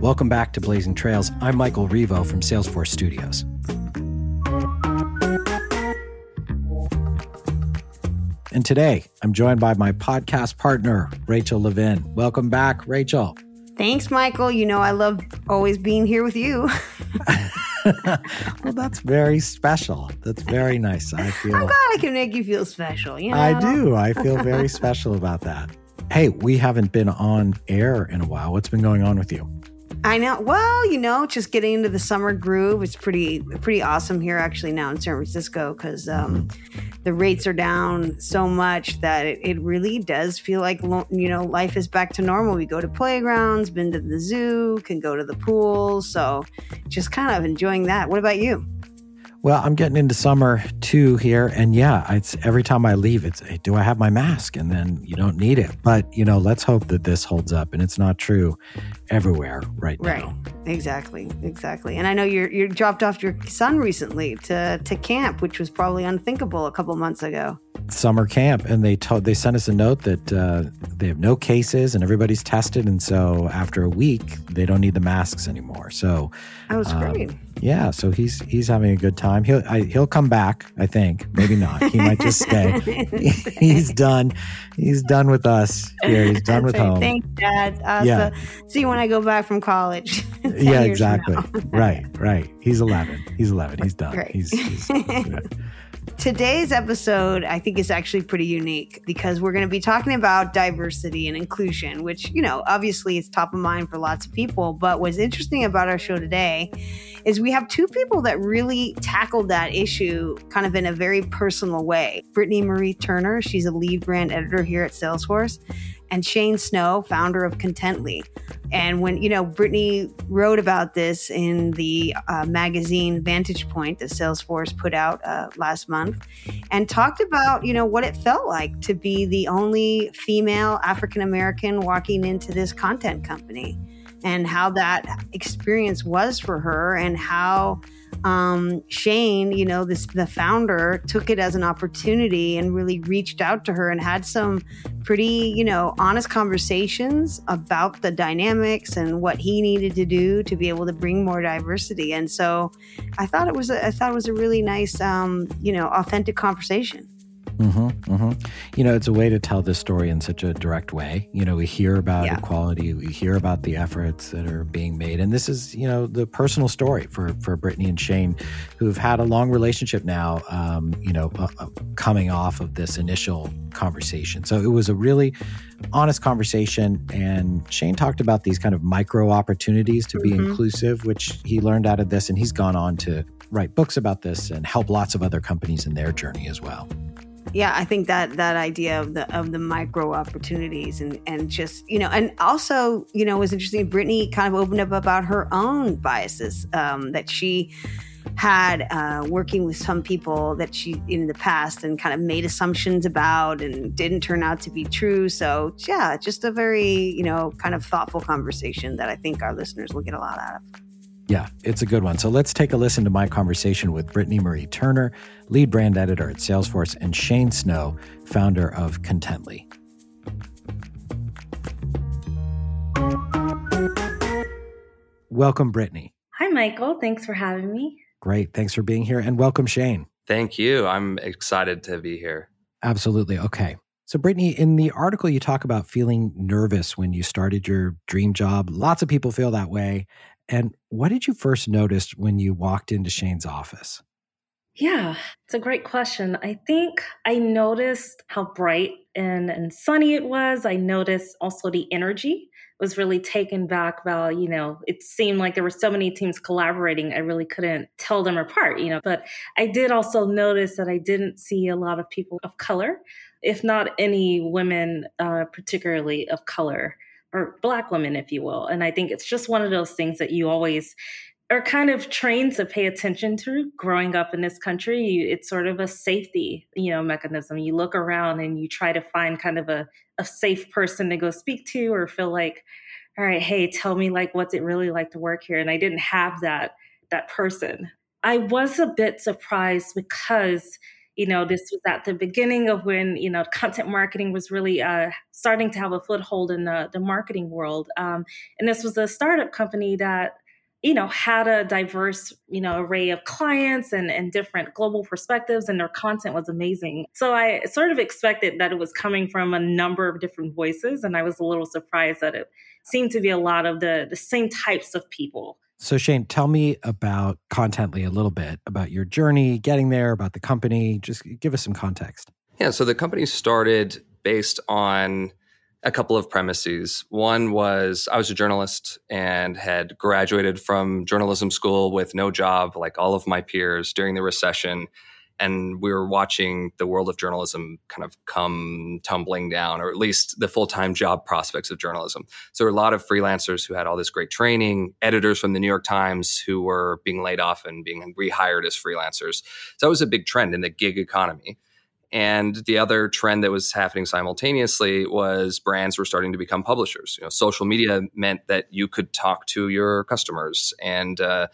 Welcome back to Blazing Trails. I'm Michael Revo from Salesforce Studios. And today I'm joined by my podcast partner, Rachel Levin. Welcome back, Rachel. Thanks, Michael. You know, I love always being here with you. well, that's very special. That's very nice. I feel. I'm glad I can make you feel special. You know? I do. I feel very special about that. Hey, we haven't been on air in a while. What's been going on with you? I know. Well, you know, just getting into the summer groove. It's pretty pretty awesome here actually now in San Francisco because um, the rates are down so much that it, it, really does feel like you know life is back to normal. We go to playgrounds, been to the zoo, can go to the pool, so just kind of enjoying that. What about you? Well, I'm getting into summer too here, and yeah, it's every time I leave, it's hey, do I have my mask? And then you don't need it. But you know, let's hope that this holds up, and it's not true everywhere right now. Right, exactly, exactly. And I know you're you dropped off your son recently to to camp, which was probably unthinkable a couple months ago summer camp, and they told they sent us a note that uh, they have no cases and everybody's tested, and so after a week they don't need the masks anymore. So that was um, great. Yeah, so he's he's having a good time. He'll I, he'll come back. I think maybe not. He might just stay. he's done. He's done with us here. He's done with right. home. Thanks, Dad. Uh, yeah. So see you when I go back from college. yeah, exactly. right, right. He's eleven. He's eleven. He's done. Great. He's, he's Today's episode, I think, is actually pretty unique because we're going to be talking about diversity and inclusion, which, you know, obviously is top of mind for lots of people. But what's interesting about our show today is we have two people that really tackled that issue kind of in a very personal way. Brittany Marie Turner, she's a lead brand editor here at Salesforce, and Shane Snow, founder of Contently. And when, you know, Brittany wrote about this in the uh, magazine Vantage Point that Salesforce put out uh, last month and talked about, you know, what it felt like to be the only female African American walking into this content company and how that experience was for her and how um, Shane, you know, this the founder took it as an opportunity and really reached out to her and had some pretty, you know, honest conversations about the dynamics and what he needed to do to be able to bring more diversity. And so, I thought it was a, I thought it was a really nice, um, you know, authentic conversation. Mm-hmm, mm-hmm. You know, it's a way to tell this story in such a direct way. You know, we hear about yeah. equality, we hear about the efforts that are being made, and this is, you know, the personal story for for Brittany and Shane, who've had a long relationship now. Um, you know, uh, uh, coming off of this initial conversation, so it was a really honest conversation. And Shane talked about these kind of micro opportunities to be mm-hmm. inclusive, which he learned out of this, and he's gone on to write books about this and help lots of other companies in their journey as well yeah i think that that idea of the of the micro opportunities and and just you know and also you know was interesting brittany kind of opened up about her own biases um, that she had uh, working with some people that she in the past and kind of made assumptions about and didn't turn out to be true. So yeah just a very you know kind of thoughtful conversation that i think our listeners will get a lot out of yeah, it's a good one. So let's take a listen to my conversation with Brittany Marie Turner, lead brand editor at Salesforce, and Shane Snow, founder of Contently. Welcome, Brittany. Hi, Michael. Thanks for having me. Great. Thanks for being here. And welcome, Shane. Thank you. I'm excited to be here. Absolutely. Okay. So, Brittany, in the article, you talk about feeling nervous when you started your dream job. Lots of people feel that way. And what did you first notice when you walked into Shane's office? Yeah, it's a great question. I think I noticed how bright and, and sunny it was. I noticed also the energy was really taken back by, you know, it seemed like there were so many teams collaborating. I really couldn't tell them apart, you know. But I did also notice that I didn't see a lot of people of color, if not any women, uh, particularly of color or black women, if you will. And I think it's just one of those things that you always are kind of trained to pay attention to growing up in this country. You, it's sort of a safety, you know, mechanism. You look around and you try to find kind of a, a safe person to go speak to or feel like, all right, hey, tell me like what's it really like to work here? And I didn't have that that person. I was a bit surprised because you know, this was at the beginning of when, you know, content marketing was really uh, starting to have a foothold in the, the marketing world. Um, and this was a startup company that, you know, had a diverse, you know, array of clients and, and different global perspectives, and their content was amazing. So I sort of expected that it was coming from a number of different voices, and I was a little surprised that it seemed to be a lot of the the same types of people so, Shane, tell me about Contently a little bit about your journey getting there, about the company. Just give us some context. Yeah, so the company started based on a couple of premises. One was I was a journalist and had graduated from journalism school with no job, like all of my peers during the recession and we were watching the world of journalism kind of come tumbling down, or at least the full time job prospects of journalism. So there were a lot of freelancers who had all this great training, editors from the New York Times who were being laid off and being rehired as freelancers. So that was a big trend in the gig economy. And the other trend that was happening simultaneously was brands were starting to become publishers. You know, social media meant that you could talk to your customers and uh,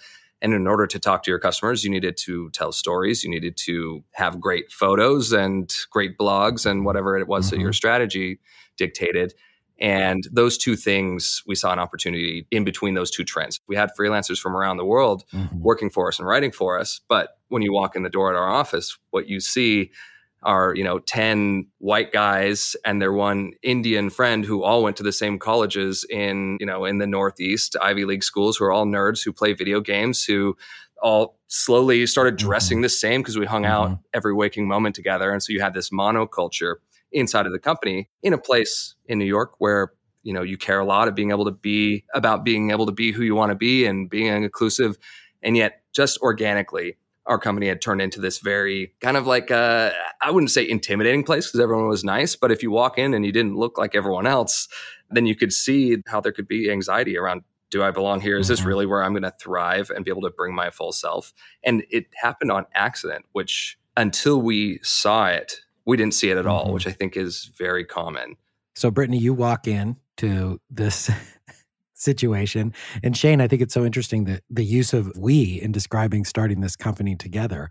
and in order to talk to your customers, you needed to tell stories, you needed to have great photos and great blogs and whatever it was mm-hmm. that your mm-hmm. strategy dictated. And those two things, we saw an opportunity in between those two trends. We had freelancers from around the world mm-hmm. working for us and writing for us. But when you walk in the door at our office, what you see are you know 10 white guys and their one indian friend who all went to the same colleges in you know in the northeast ivy league schools who are all nerds who play video games who all slowly started mm-hmm. dressing mm-hmm. the same because we hung mm-hmm. out every waking moment together and so you had this monoculture inside of the company in a place in new york where you know you care a lot of being able to be about being able to be who you want to be and being inclusive and yet just organically our company had turned into this very kind of like I wouldn't say intimidating place because everyone was nice, but if you walk in and you didn't look like everyone else, then you could see how there could be anxiety around do I belong here? Is this mm-hmm. really where I'm going to thrive and be able to bring my full self? And it happened on accident, which until we saw it, we didn't see it at all, mm-hmm. which I think is very common. So, Brittany, you walk in to this situation. And Shane, I think it's so interesting that the use of we in describing starting this company together,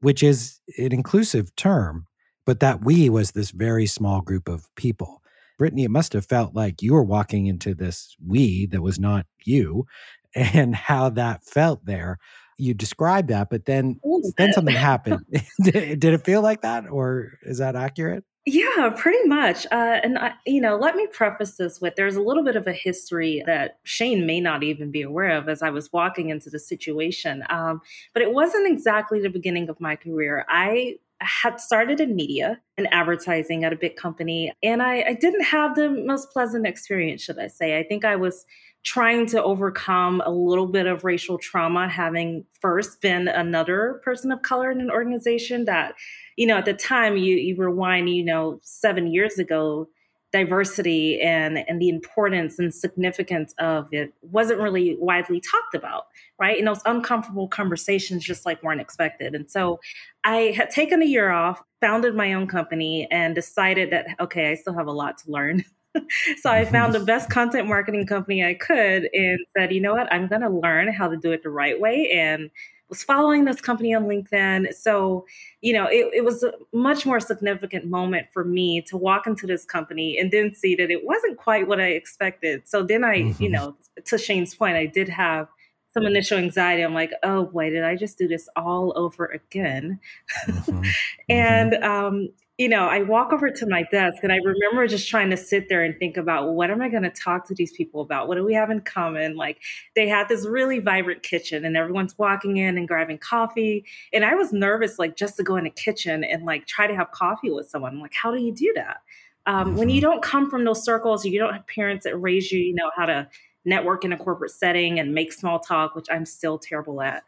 which is an inclusive term, but that we was this very small group of people. Brittany, it must have felt like you were walking into this we that was not you and how that felt there. You described that, but then then something happened. Did it feel like that or is that accurate? Yeah, pretty much. Uh, and, I, you know, let me preface this with there's a little bit of a history that Shane may not even be aware of as I was walking into the situation. Um, but it wasn't exactly the beginning of my career. I had started in media and advertising at a big company, and I, I didn't have the most pleasant experience, should I say. I think I was trying to overcome a little bit of racial trauma, having first been another person of color in an organization that you know, at the time you you rewind, you know, seven years ago, diversity and and the importance and significance of it wasn't really widely talked about, right? And those uncomfortable conversations just like weren't expected. And so I had taken a year off, founded my own company, and decided that okay, I still have a lot to learn. so I found the mm-hmm. best content marketing company I could and said, you know what, I'm going to learn how to do it the right way and was following this company on LinkedIn. So, you know, it, it, was a much more significant moment for me to walk into this company and then see that it wasn't quite what I expected. So then I, mm-hmm. you know, to Shane's point, I did have some initial anxiety. I'm like, oh boy, did I just do this all over again? Mm-hmm. and um, you know, I walk over to my desk and I remember just trying to sit there and think about what am I going to talk to these people about? What do we have in common? Like they had this really vibrant kitchen and everyone's walking in and grabbing coffee. And I was nervous, like just to go in the kitchen and like try to have coffee with someone. I'm like, how do you do that? Um, mm-hmm. When you don't come from those circles, you don't have parents that raise you, you know, how to network in a corporate setting and make small talk, which I'm still terrible at.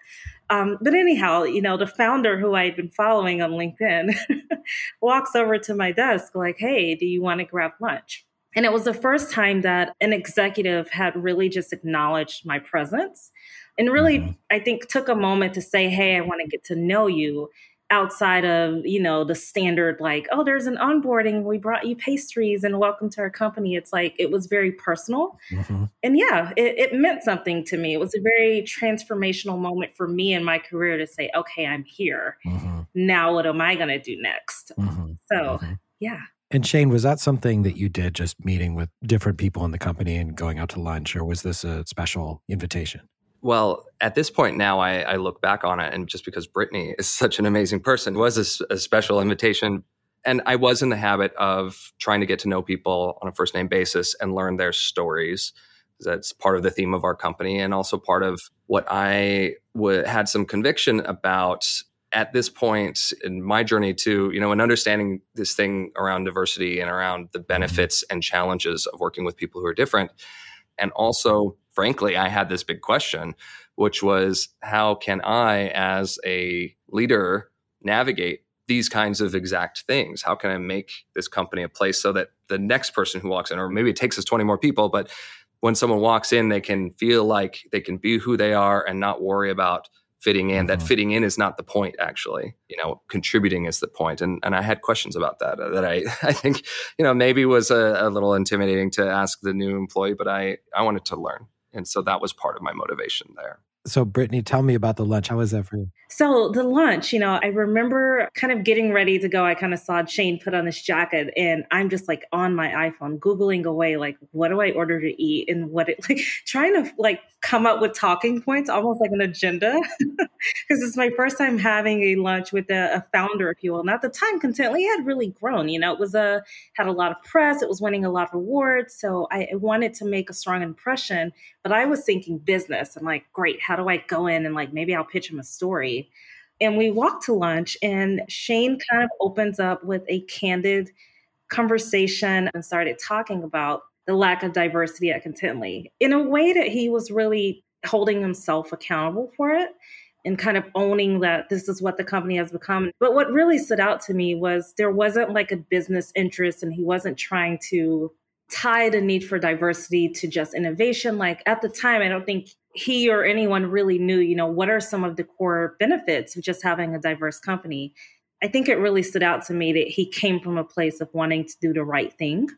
Um, but anyhow, you know, the founder who I had been following on LinkedIn walks over to my desk, like, hey, do you want to grab lunch? And it was the first time that an executive had really just acknowledged my presence and really, mm-hmm. I think, took a moment to say, hey, I want to get to know you. Outside of you know the standard like oh there's an onboarding we brought you pastries and welcome to our company it's like it was very personal mm-hmm. and yeah it, it, meant something to me it was a very transformational moment for me in my career to say okay i'm here mm-hmm. now what am i going to do next mm-hmm. so mm-hmm. yeah and Shane, was that something that you did just meeting with different people in the company and going out to lunch, or was this a special invitation? Well, at this point now, I, I, look back on it, and just because Brittany is such an amazing person, was a, a, special invitation. And I was in the habit of trying to get to know people on a first name basis and learn their stories. That's part of the theme of our company, and also part of what I w- had some conviction about at this point in my journey too. You know, and understanding this thing around diversity and around the benefits and challenges of working with people who are different, and also frankly, I had this big question, which was how can I, as a leader, navigate these kinds of exact things? How can I make this company a place so that the next person who walks in, or maybe it takes us 20 more people, but when someone walks in, they can feel like they can be who they are and not worry about fitting in. Mm-hmm. That fitting in is not the point, actually. You know, contributing is the point. And and I had questions about that uh, that I I think you know maybe was a, a little intimidating to ask the new employee, but I I wanted to learn. And so that was part of my motivation there. So, Brittany, tell me about the lunch. How was that for you? So, the lunch, you know, I remember kind of getting ready to go. I kind of saw Shane put on this jacket, and I'm just like on my iPhone, Googling away, like, what do I order to eat? And what it like trying to like come up with talking points, almost like an agenda. Because it's my first time having a lunch with a, a, founder, if you will. And at the time, Contently had really grown. You know, it was a had a lot of press, it was winning a lot of awards. So I, wanted to make a strong impression, but I was thinking business. I'm like, great, how do I go in and like maybe I'll pitch him a story? And we walked to lunch, and Shane kind of opens up with a candid conversation and started talking about the lack of diversity at Contently in a way that he was really holding himself accountable for it and kind of owning that this is what the company has become. But what really stood out to me was there wasn't like a business interest and he wasn't trying to tie the need for diversity to just innovation. Like at the time, I don't think he or anyone really knew, you know, what are some of the core benefits of just having a diverse company. I think it really stood out to me that he came from a place of wanting to do the right thing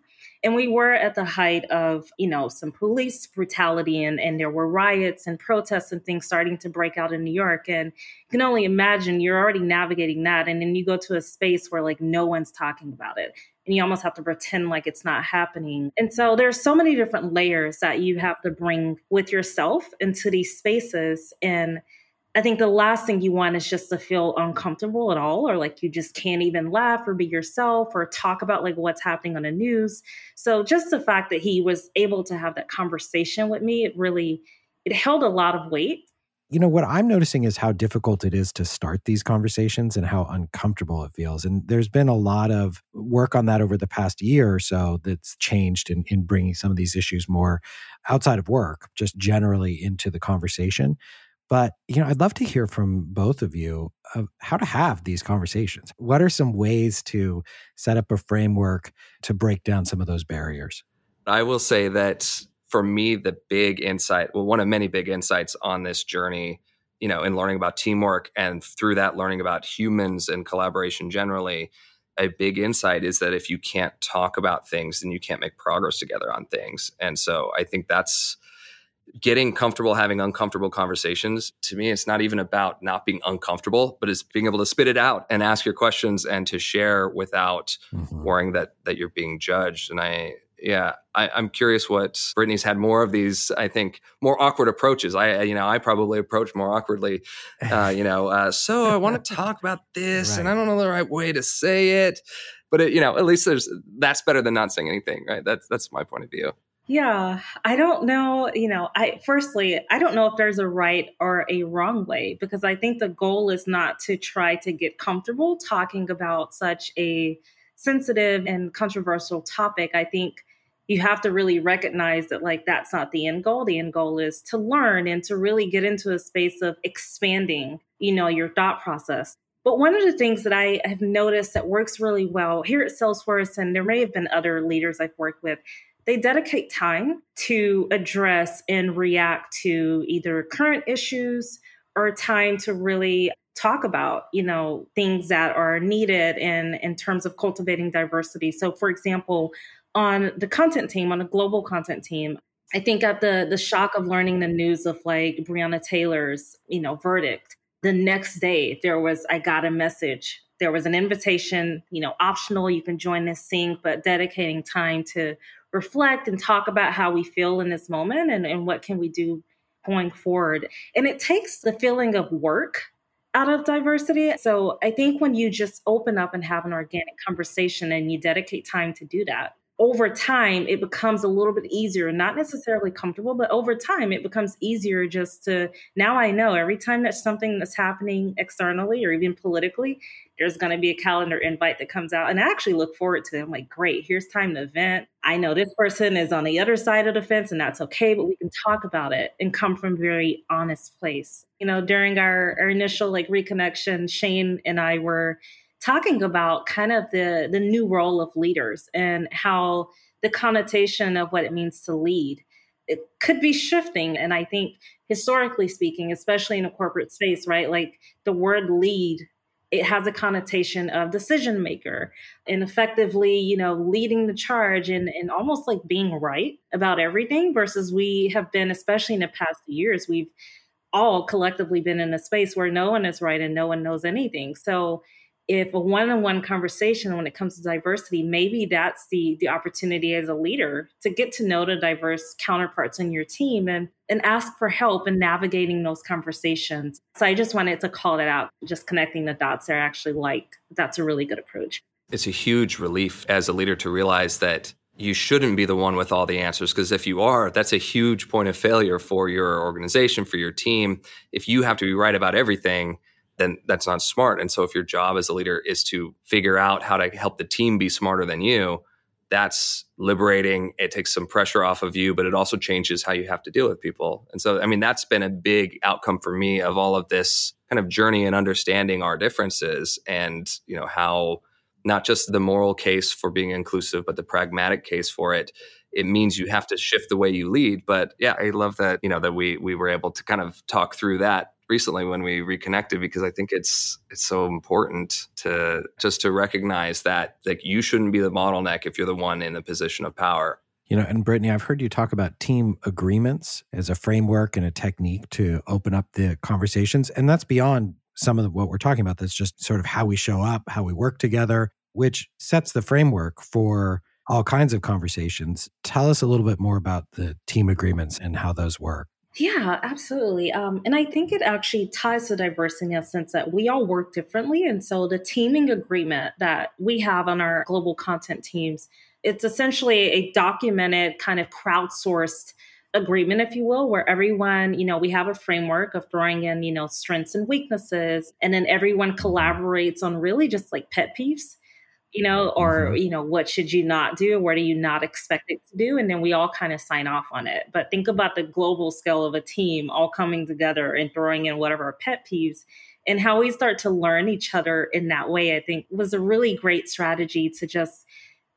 and we were at the height of, you know, some police brutality and, and there were riots and protests and things starting to break out in New York. And you can only imagine you're already navigating that. And then you go to a space where like no one's talking about it. And you almost have to pretend like it's not happening. And so there's so many different layers that you have to bring with yourself into these spaces. And I think the last thing you want is just to feel uncomfortable at all, or like you just can't even laugh or be yourself or talk about like what's happening on the news. So just the fact that he was able to have that conversation with me, it really it held a lot of weight. You know, what I'm noticing is how difficult it is to start these conversations and how uncomfortable it feels. And there's been a lot of work on that over the past year or so that's changed in, in bringing some of these issues more outside of work, just generally into the conversation. But, you know, I'd love to hear from both of you of how to have these conversations. What are some ways to set up a framework to break down some of those barriers? I will say that for me, the big insight, well, one of many big insights on this journey, you know, in learning about teamwork and through that learning about humans and collaboration generally, a big insight is that if you can't talk about things, then you can't make progress together on things. And so I think that's getting comfortable having uncomfortable conversations to me it's not even about not being uncomfortable but it's being able to spit it out and ask your questions and to share without mm-hmm. worrying that that you're being judged and i yeah I, am curious what brittany's had more of these i think more awkward approaches i you know i probably approach more awkwardly uh, you know uh, so i want to talk about this right. and i don't know the right way to say it but it, you know at least there's that's better than not saying anything right that's that's my point of view yeah, I don't know. You know, I firstly, I don't know if there's a right or a wrong way because I think the goal is not to try to get comfortable talking about such a sensitive and controversial topic. I think you have to really recognize that, like, that's not the end goal. The end goal is to learn and to really get into a space of expanding, you know, your thought process. But one of the things that I have noticed that works really well here at Salesforce, and there may have been other leaders I've worked with, they dedicate time to address and react to either current issues or time to really talk about you know things that are needed in in terms of cultivating diversity so for example on the content team on a global content team i think at the the shock of learning the news of like breonna taylor's you know verdict the next day there was i got a message there was an invitation you know optional you can join this sync but dedicating time to reflect and talk about how we feel in this moment and, and what can we do going forward and it takes the feeling of work out of diversity. So I think when you just open up and have an organic conversation and you dedicate time to do that, over time it becomes a little bit easier not necessarily comfortable but over time it becomes easier just to now i know every time that something that's happening externally or even politically there's going to be a calendar invite that comes out and i actually look forward to it. I'm like great here's time to vent. I know this person is on the other side of the fence and that's okay but we can talk about it and come from a very honest place. You know during our, our initial like reconnection shane and i were talking about kind of the the new role of leaders and how the connotation of what it means to lead it could be shifting. And i think historically speaking especially in a corporate space right like the word lead it has a connotation of decision maker and effectively you know leading the charge and, and almost like being right about everything versus we have been especially in the past years we've all collectively been in a space where no one is right and no one knows anything. So if a one-on-one conversation when it comes to diversity maybe that's the the opportunity as a leader to get to know the diverse counterparts in your team and and ask for help in navigating those conversations. So i just wanted to call that out just connecting the dots there actually like that's a really good approach. It's a huge relief as a leader to realize that you shouldn't be the one with all the answers because if you are that's a huge point of failure for your organization for your team. If you have to be right about everything then that's not smart. And so if your job as a leader is to figure out how to help the team be smarter than you, that's liberating. It takes some pressure off of you, but it also changes how you have to deal with people. And so, I mean, that's been a big outcome for me of all of this kind of journey and understanding our differences and, you know, how not just the moral case for being inclusive, but the pragmatic case for it. It means you have to shift the way you lead. But yeah, I love that, you know, that we we were able to kind of talk through that recently when we reconnected because I think it's it's so important to just to recognize that like you shouldn't be the bottleneck if you're the one in the position of power. You know, and Brittany, I've heard you talk about team agreements as a framework and a technique to open up the conversations. And that's beyond some of the, what we're talking about. That's just sort of how we show up, how we work together, which sets the framework for all kinds of conversations. Tell us a little bit more about the team agreements and how those work. Yeah, absolutely. Um, and I think it actually ties to diversity in a sense that we all work differently. And so the teaming agreement that we have on our global content teams, it's essentially a documented kind of crowdsourced agreement, if you will, where everyone, you know, we have a framework of throwing in, you know, strengths and weaknesses, and then everyone collaborates on really just like pet peeves you know, or, mm-hmm. you know, what should you not do? What are you not expected to do? And then we all kind of sign off on it. But think about the global scale of a team all coming together and throwing in whatever our pet peeves and how we start to learn each other in that way, I think was a really great strategy to just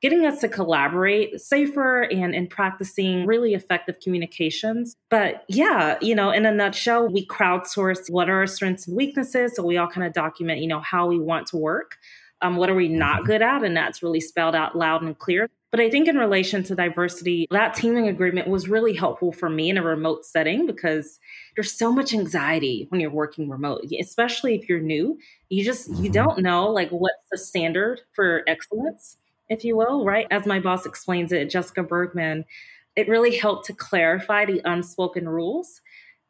getting us to collaborate safer and in practicing really effective communications. But yeah, you know, in a nutshell, we crowdsource what are our strengths and weaknesses. So we all kind of document, you know, how we want to work um, what are we not mm-hmm. good at? And that's really spelled out loud and clear. But I think in relation to diversity, that teaming agreement was really helpful for me in a remote setting because there's so much anxiety when you're working remote, especially if you're new. You just you mm-hmm. don't know like what's the standard for excellence, if you will, right? As my boss explains it, Jessica Bergman, it really helped to clarify the unspoken rules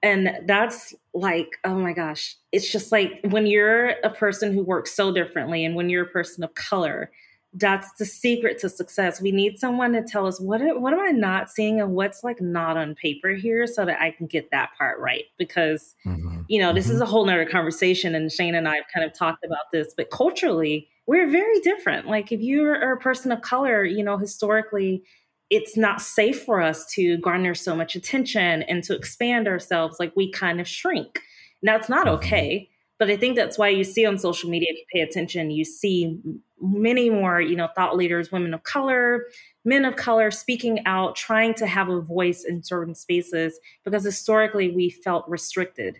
and that's like, oh my gosh, it's just like when you're a person who works so differently and when you're a person of color, that's the secret to success. We need someone to tell us what what am I not seeing and what's like not on paper here so that I can get that part right. Because mm-hmm. you know, this mm-hmm. is a whole nother conversation and Shane and I have kind of talked about this, but culturally, we're very different. Like if you are a person of color, you know, historically, it's not safe for us to garner so much attention and to expand ourselves like we kind of shrink now it's not mm-hmm. okay but i think that's why you see on social media if you pay attention you see many more you know thought leaders women of color men of color speaking out trying to have a voice in certain spaces because historically we felt restricted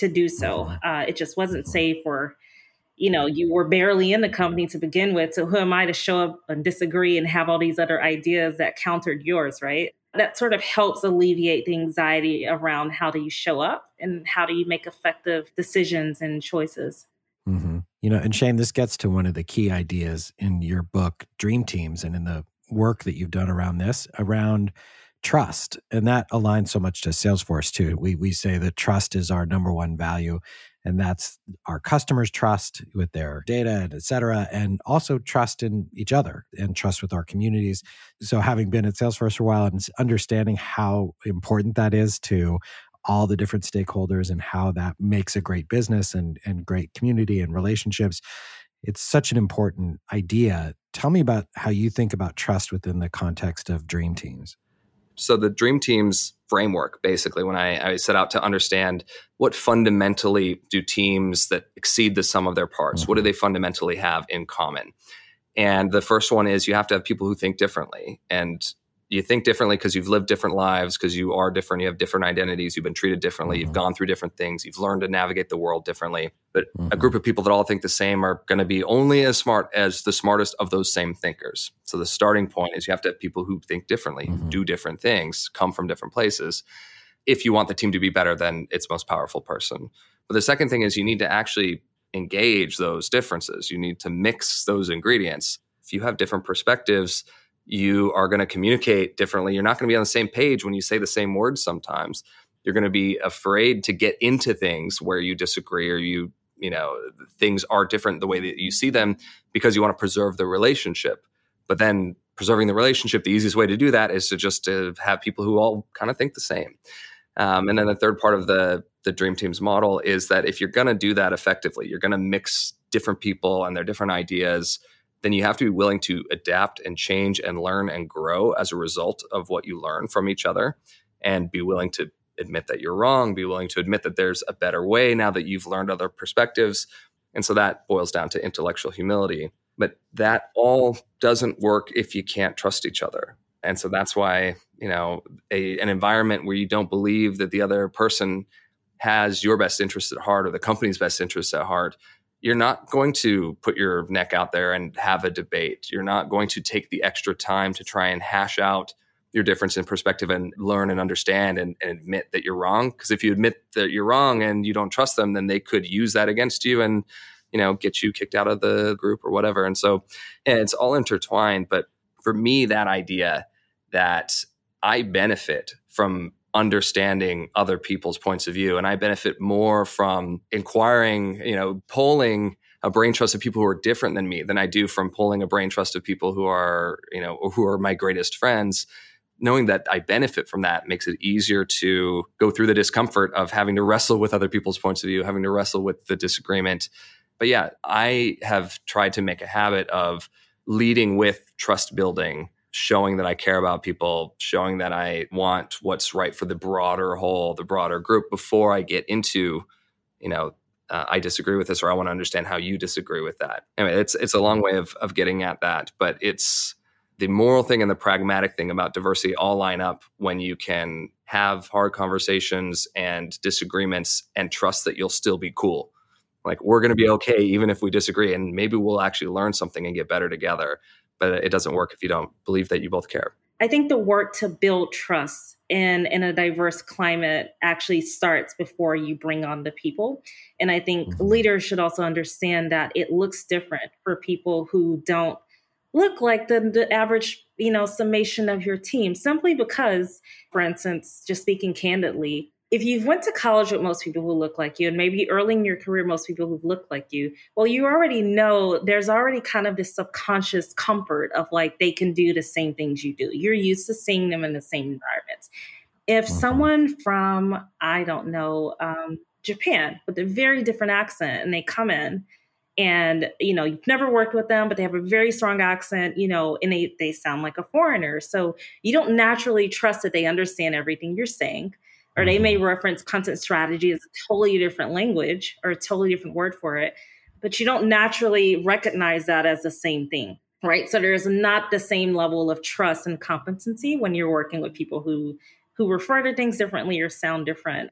to do so. Mm-hmm. Uh, it just wasn't mm-hmm. safe or you know, you were barely in the company to begin with. So who am I to show up and disagree and have all these other ideas that countered yours, right? That sort of helps alleviate the anxiety around how do you show up and how do you make effective decisions and choices. Mm-hmm. You know, and Shane, this gets to one of the key ideas in your book, Dream Teams, and in the work that you've done around this, around trust. And that aligns so much to Salesforce too. We we say that trust is our number one value and that's our customers trust with their data and et cetera and also trust in each other and trust with our communities. So having been at salesforce for a while and understanding how important that is to all the different stakeholders and how that makes a great business and, and great community and relationships it's such an important idea. Tell me about how you think about trust within the context of dream teams. So the dream teams framework basically when I, I, set out to understand what fundamentally do teams that exceed the sum of their parts mm-hmm. what do mm-hmm. they fundamentally have in common and the first one is you have to have people who think differently and you think differently because you've lived different lives because you are different you have different identities you've been treated differently mm-hmm. you've gone through different things you've learned to navigate the world differently but mm-hmm. a group of people that all think the same are going to be only as smart as the smartest of those same thinkers so the starting point is you have to have people who think differently mm-hmm. who do different things come from different places if you want the team to be better than its most powerful person but the second thing is you need to actually engage those differences you need to mix those ingredients if you have different perspectives you are going to communicate differently. You're not going to be on the same page when you say the same words sometimes. You're going to be afraid to get into things where you disagree or you, you know, things are different the way that you see them because you want to preserve the relationship. But then preserving the relationship, the easiest way to do that is to just to have people who all kind of think the same. Um, and then the third part of the the dream teams model is that if you're going to do that effectively, you're going to mix different people and their different ideas then you have to be willing to adapt and change and learn and grow as a result of what you learn from each other and be willing to admit that you're wrong, be willing to admit that there's a better way now that you've learned other perspectives. And so that boils down to intellectual humility. But that all doesn't work if you can't trust each other. And so that's why, you know, a, an environment where you don't believe that the other person has your best interest at heart or the company's best interest at heart you're not going to put your neck out there and have a debate. You're not going to take the extra time to try and hash out your difference in perspective and learn and understand and, and admit that you're wrong. Because if you admit that you're wrong and you don't trust them, then they could use that against you and you know get you kicked out of the group or whatever. And so it's all intertwined. But for me, that idea that I benefit from understanding other people's points of view. And i benefit more from inquiring you know polling a brain trust of people who are different than me than i do from polling a brain trust of people who are you know who are my greatest friends. Knowing that i benefit from that makes it easier to go through the discomfort of having to wrestle with other people's points of view having to wrestle with the disagreement. But yeah i have tried to make a habit of leading with trust building showing that I care about people, showing that I want what's right for the broader whole, the broader group before I get into, you know, uh, I disagree with this or I want to understand how you disagree with that. Anyway, it's it's a long way of of getting at that, but it's the moral thing and the pragmatic thing about diversity all line up when you can have hard conversations and disagreements and trust that you'll still be cool. Like we're going to be okay even if we disagree and maybe we'll actually learn something and get better together but it doesn't work if you don't believe that you both care. I think the work to build trust in in a diverse climate actually starts before you bring on the people. And I think mm-hmm. leaders should also understand that it looks different for people who don't look like the, the average, you know, summation of your team simply because, for instance, just speaking candidly, if you've went to college with most people who look like you and maybe early in your career most people who look like you well you already know there's already kind of this subconscious comfort of like they can do the same things you do. You're used to seeing them in the same environments. If mm-hmm. someone from i don't know um, japan with a very different accent and they come in and you know you've never worked with them but they have a very strong accent you know and they, they sound like a foreigner. So you don't naturally trust that they understand everything you're saying or they may mm-hmm. reference content strategy as a totally different language or a totally different word for it but you don't naturally recognize that as the same thing right so there's not the same level of trust and competency when you're working with people who who refer to things differently or sound different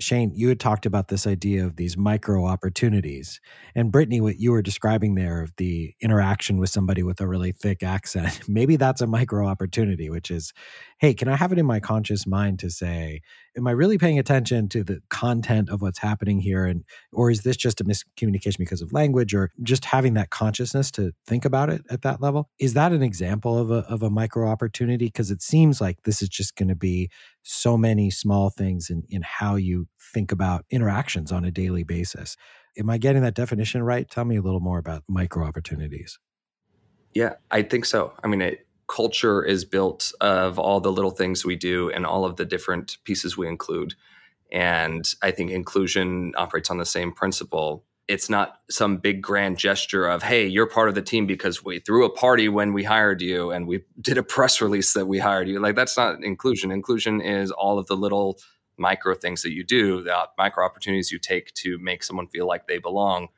Shane, you had talked about this idea of these micro opportunities. And Brittany, what you were describing there of the interaction with somebody with a really thick accent, maybe that's a micro opportunity, which is, hey, can I have it in my conscious mind to say, am I really paying attention to the content of what's happening here? And or is this just a miscommunication because of language or just having that consciousness to think about it at that level? Is that an example of a of a micro opportunity? Because it seems like this is just going to be so many small things in, in how you think about interactions on a daily basis. Am I getting that definition right? Tell me a little more about micro opportunities. Yeah, I think so. I mean, it, culture is built of all the little things we do and all of the different pieces we include. And I think inclusion operates on the same principle. It's not some big grand gesture of, hey, you're part of the team because we threw a party when we hired you and we did a press release that we hired you. Like, that's not inclusion. Inclusion is all of the little micro things that you do, the micro opportunities you take to make someone feel like they belong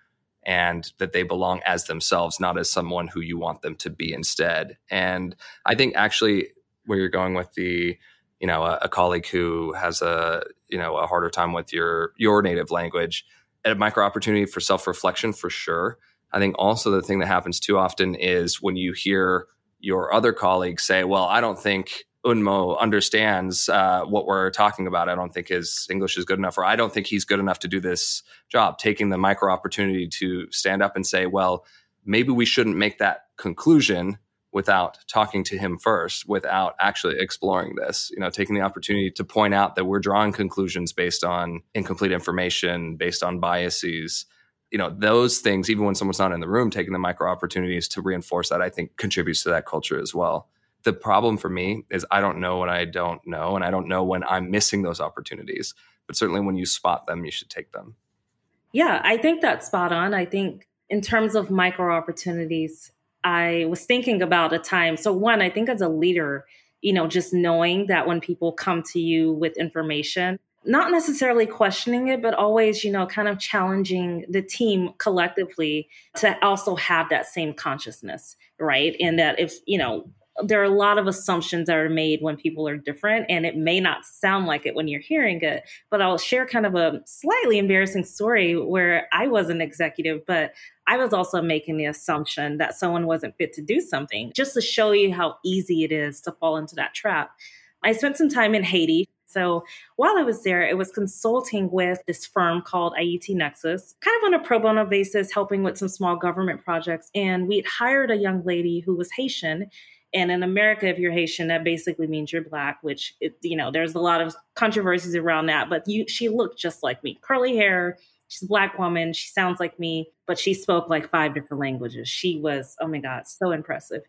and that they belong as themselves, not as someone who you want them to be instead. And I think actually where you're going with the, you know, a, a colleague who has a, you know, a harder time with your your native language, a micro opportunity for self reflection for sure. I think also the thing that happens too often is when you hear your other colleagues say, "Well, I don't think Unmo understands uh, what we're talking about. I don't think his English is good enough, or I don't think he's good enough to do this job. Taking the micro opportunity to stand up and say, well, maybe we shouldn't make that conclusion without talking to him first, without actually exploring this. You know, taking the opportunity to point out that we're drawing conclusions based on incomplete information, based on biases. You know, those things, even when someone's not in the room, taking the micro opportunities to reinforce that, I think contributes to that culture as well the problem for me is I don't know what I don't know, and I don't know when I'm missing those opportunities. But certainly, when you spot them, you should take them. Yeah, I think that's spot on. I think in terms of micro opportunities, I was thinking about a time. So, one, I think as a leader, you know, just knowing that when people come to you with information, not necessarily questioning it, but always, you know, kind of challenging the team collectively to also have that same consciousness, right? And that if, you know, there are a lot of assumptions that are made when people are different and it may not sound like it when you're hearing it but i'll share kind of a slightly embarrassing story where i was an executive but i was also making the assumption that someone wasn't fit to do something just to show you how easy it is to fall into that trap i spent some time in haiti so while I was there, it was consulting with this firm called IET Nexus, kind of on a pro bono basis, helping with some small government projects. And we'd hired a young lady who was Haitian and in America, if you're Haitian, that basically means you're black, which it, you know there's a lot of controversies around that. But you, she looked just like me, curly hair. She's a black woman. She sounds like me, but she spoke like five different languages. She was, oh my god, so impressive.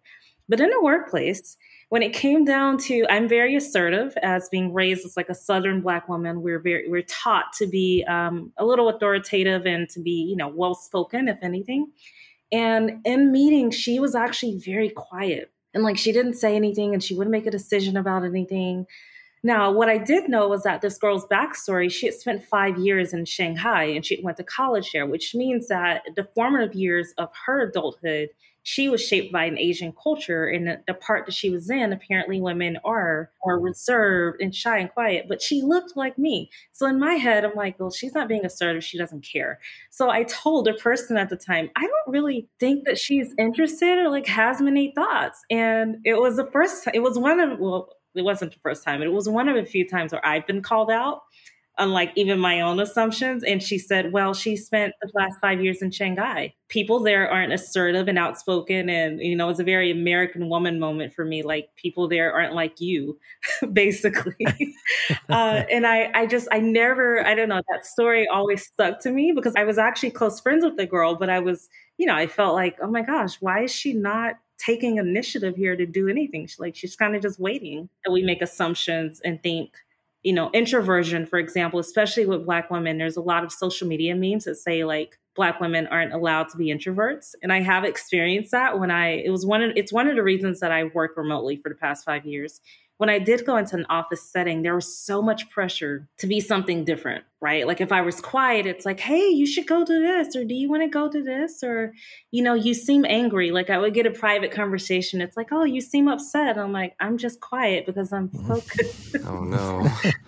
But in the workplace, when it came down to, I'm very assertive as being raised as like a Southern black woman. We're very, we're taught to be um, a little authoritative and to be, you know, well spoken, if anything. And in meetings, she was actually very quiet and like she didn't say anything and she wouldn't make a decision about anything. Now, what I did know was that this girl's backstory, she had spent five years in Shanghai and she went to college there, which means that the formative years of her adulthood, she was shaped by an Asian culture. And the part that she was in, apparently women are more reserved and shy and quiet, but she looked like me. So in my head, I'm like, well, she's not being assertive. She doesn't care. So I told a person at the time, I don't really think that she's interested or like has many thoughts. And it was the first, it was one of, well, it wasn't the first time, it was one of a few times where I've been called out unlike even my own assumptions. And she said, well, she spent the last five years in Shanghai. People there aren't assertive and outspoken. And, you know, it's a very American woman moment for me. Like people there aren't like you, basically. uh, and I, I just, I never, I don't know, that story always stuck to me because I was actually close friends with the girl, but I was, you know, I felt like, oh my gosh, why is she not taking initiative here to do anything? She, like she's kind of just waiting. And we make assumptions and think, you know, introversion, for example, especially with Black women, there's a lot of social media memes that say like Black women aren't allowed to be introverts, and I have experienced that when I it was one of it's one of the reasons that I work remotely for the past five years. When I did go into an office setting, there was so much pressure to be something different, right? Like if I was quiet, it's like, hey, you should go to this, or do you want to go to this? Or, you know, you seem angry. Like I would get a private conversation. It's like, oh, you seem upset. I'm like, I'm just quiet because I'm focused. oh, no.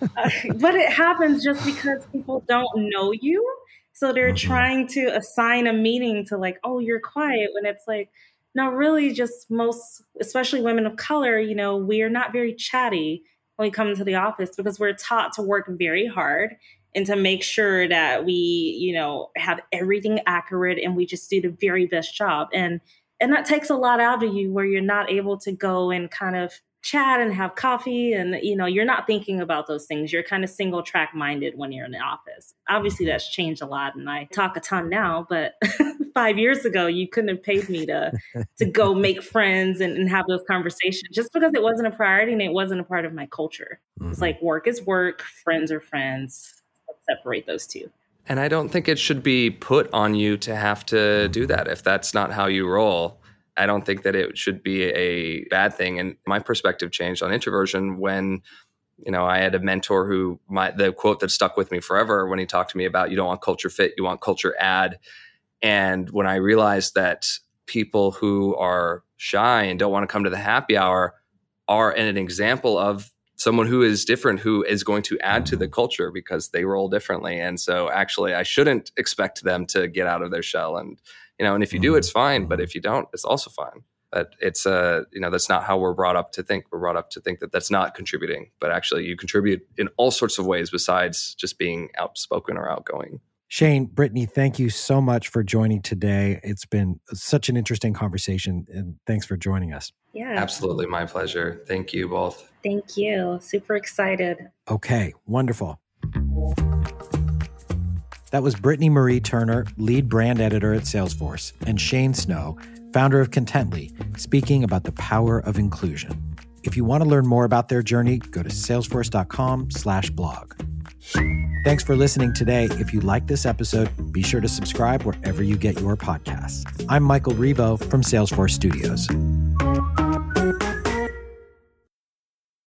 but it happens just because people don't know you. So they're mm-hmm. trying to assign a meaning to like, oh, you're quiet when it's like, no, really, just most, especially women of color, you know, we are not very chatty when we come into the office because we're taught to work very hard and to make sure that we, you know, have everything accurate and we just do the very best job. And and that takes a lot out of you where you're not able to go and kind of chat and have coffee and you know you're not thinking about those things. You're kind of single track minded when you're in the office. Obviously that's changed a lot and i talk a ton now but five years ago you couldn't have paid me to to go make friends and, and, have those conversations just because it wasn't a priority and it wasn't a part of my culture. Mm-hmm. it's like work is work friends are friends. Let's separate those two. And i don't think it should be put on you to have to do that if that's not how you roll I don't think that it should be a bad thing. And my perspective changed on introversion when, you know, I had a mentor who my the quote that stuck with me forever when he talked to me about you don't want culture fit, you want culture add. And when I realized that people who are shy and don't want to come to the happy hour are an example of someone who is different who is going to add to the culture because they roll differently and so actually i shouldn't expect them to get out of their shell and you know and if you do mm-hmm. it's fine but if you don't it's also fine but it's uh you know that's not how we're brought up to think we're brought up to think that that's not contributing but actually you contribute in all sorts of ways besides just being outspoken or outgoing Shane, Brittany, thank you so much for joining today. It's been such an interesting conversation, and thanks for joining us. Yeah. Absolutely. My pleasure. Thank you both. Thank you. Super excited. Okay, wonderful. That was Brittany Marie Turner, lead brand editor at Salesforce, and Shane Snow, founder of Contently, speaking about the power of inclusion. If you want to learn more about their journey, go to salesforce.com/blog. Thanks for listening today. If you like this episode, be sure to subscribe wherever you get your podcasts. I'm Michael Rebo from Salesforce Studios.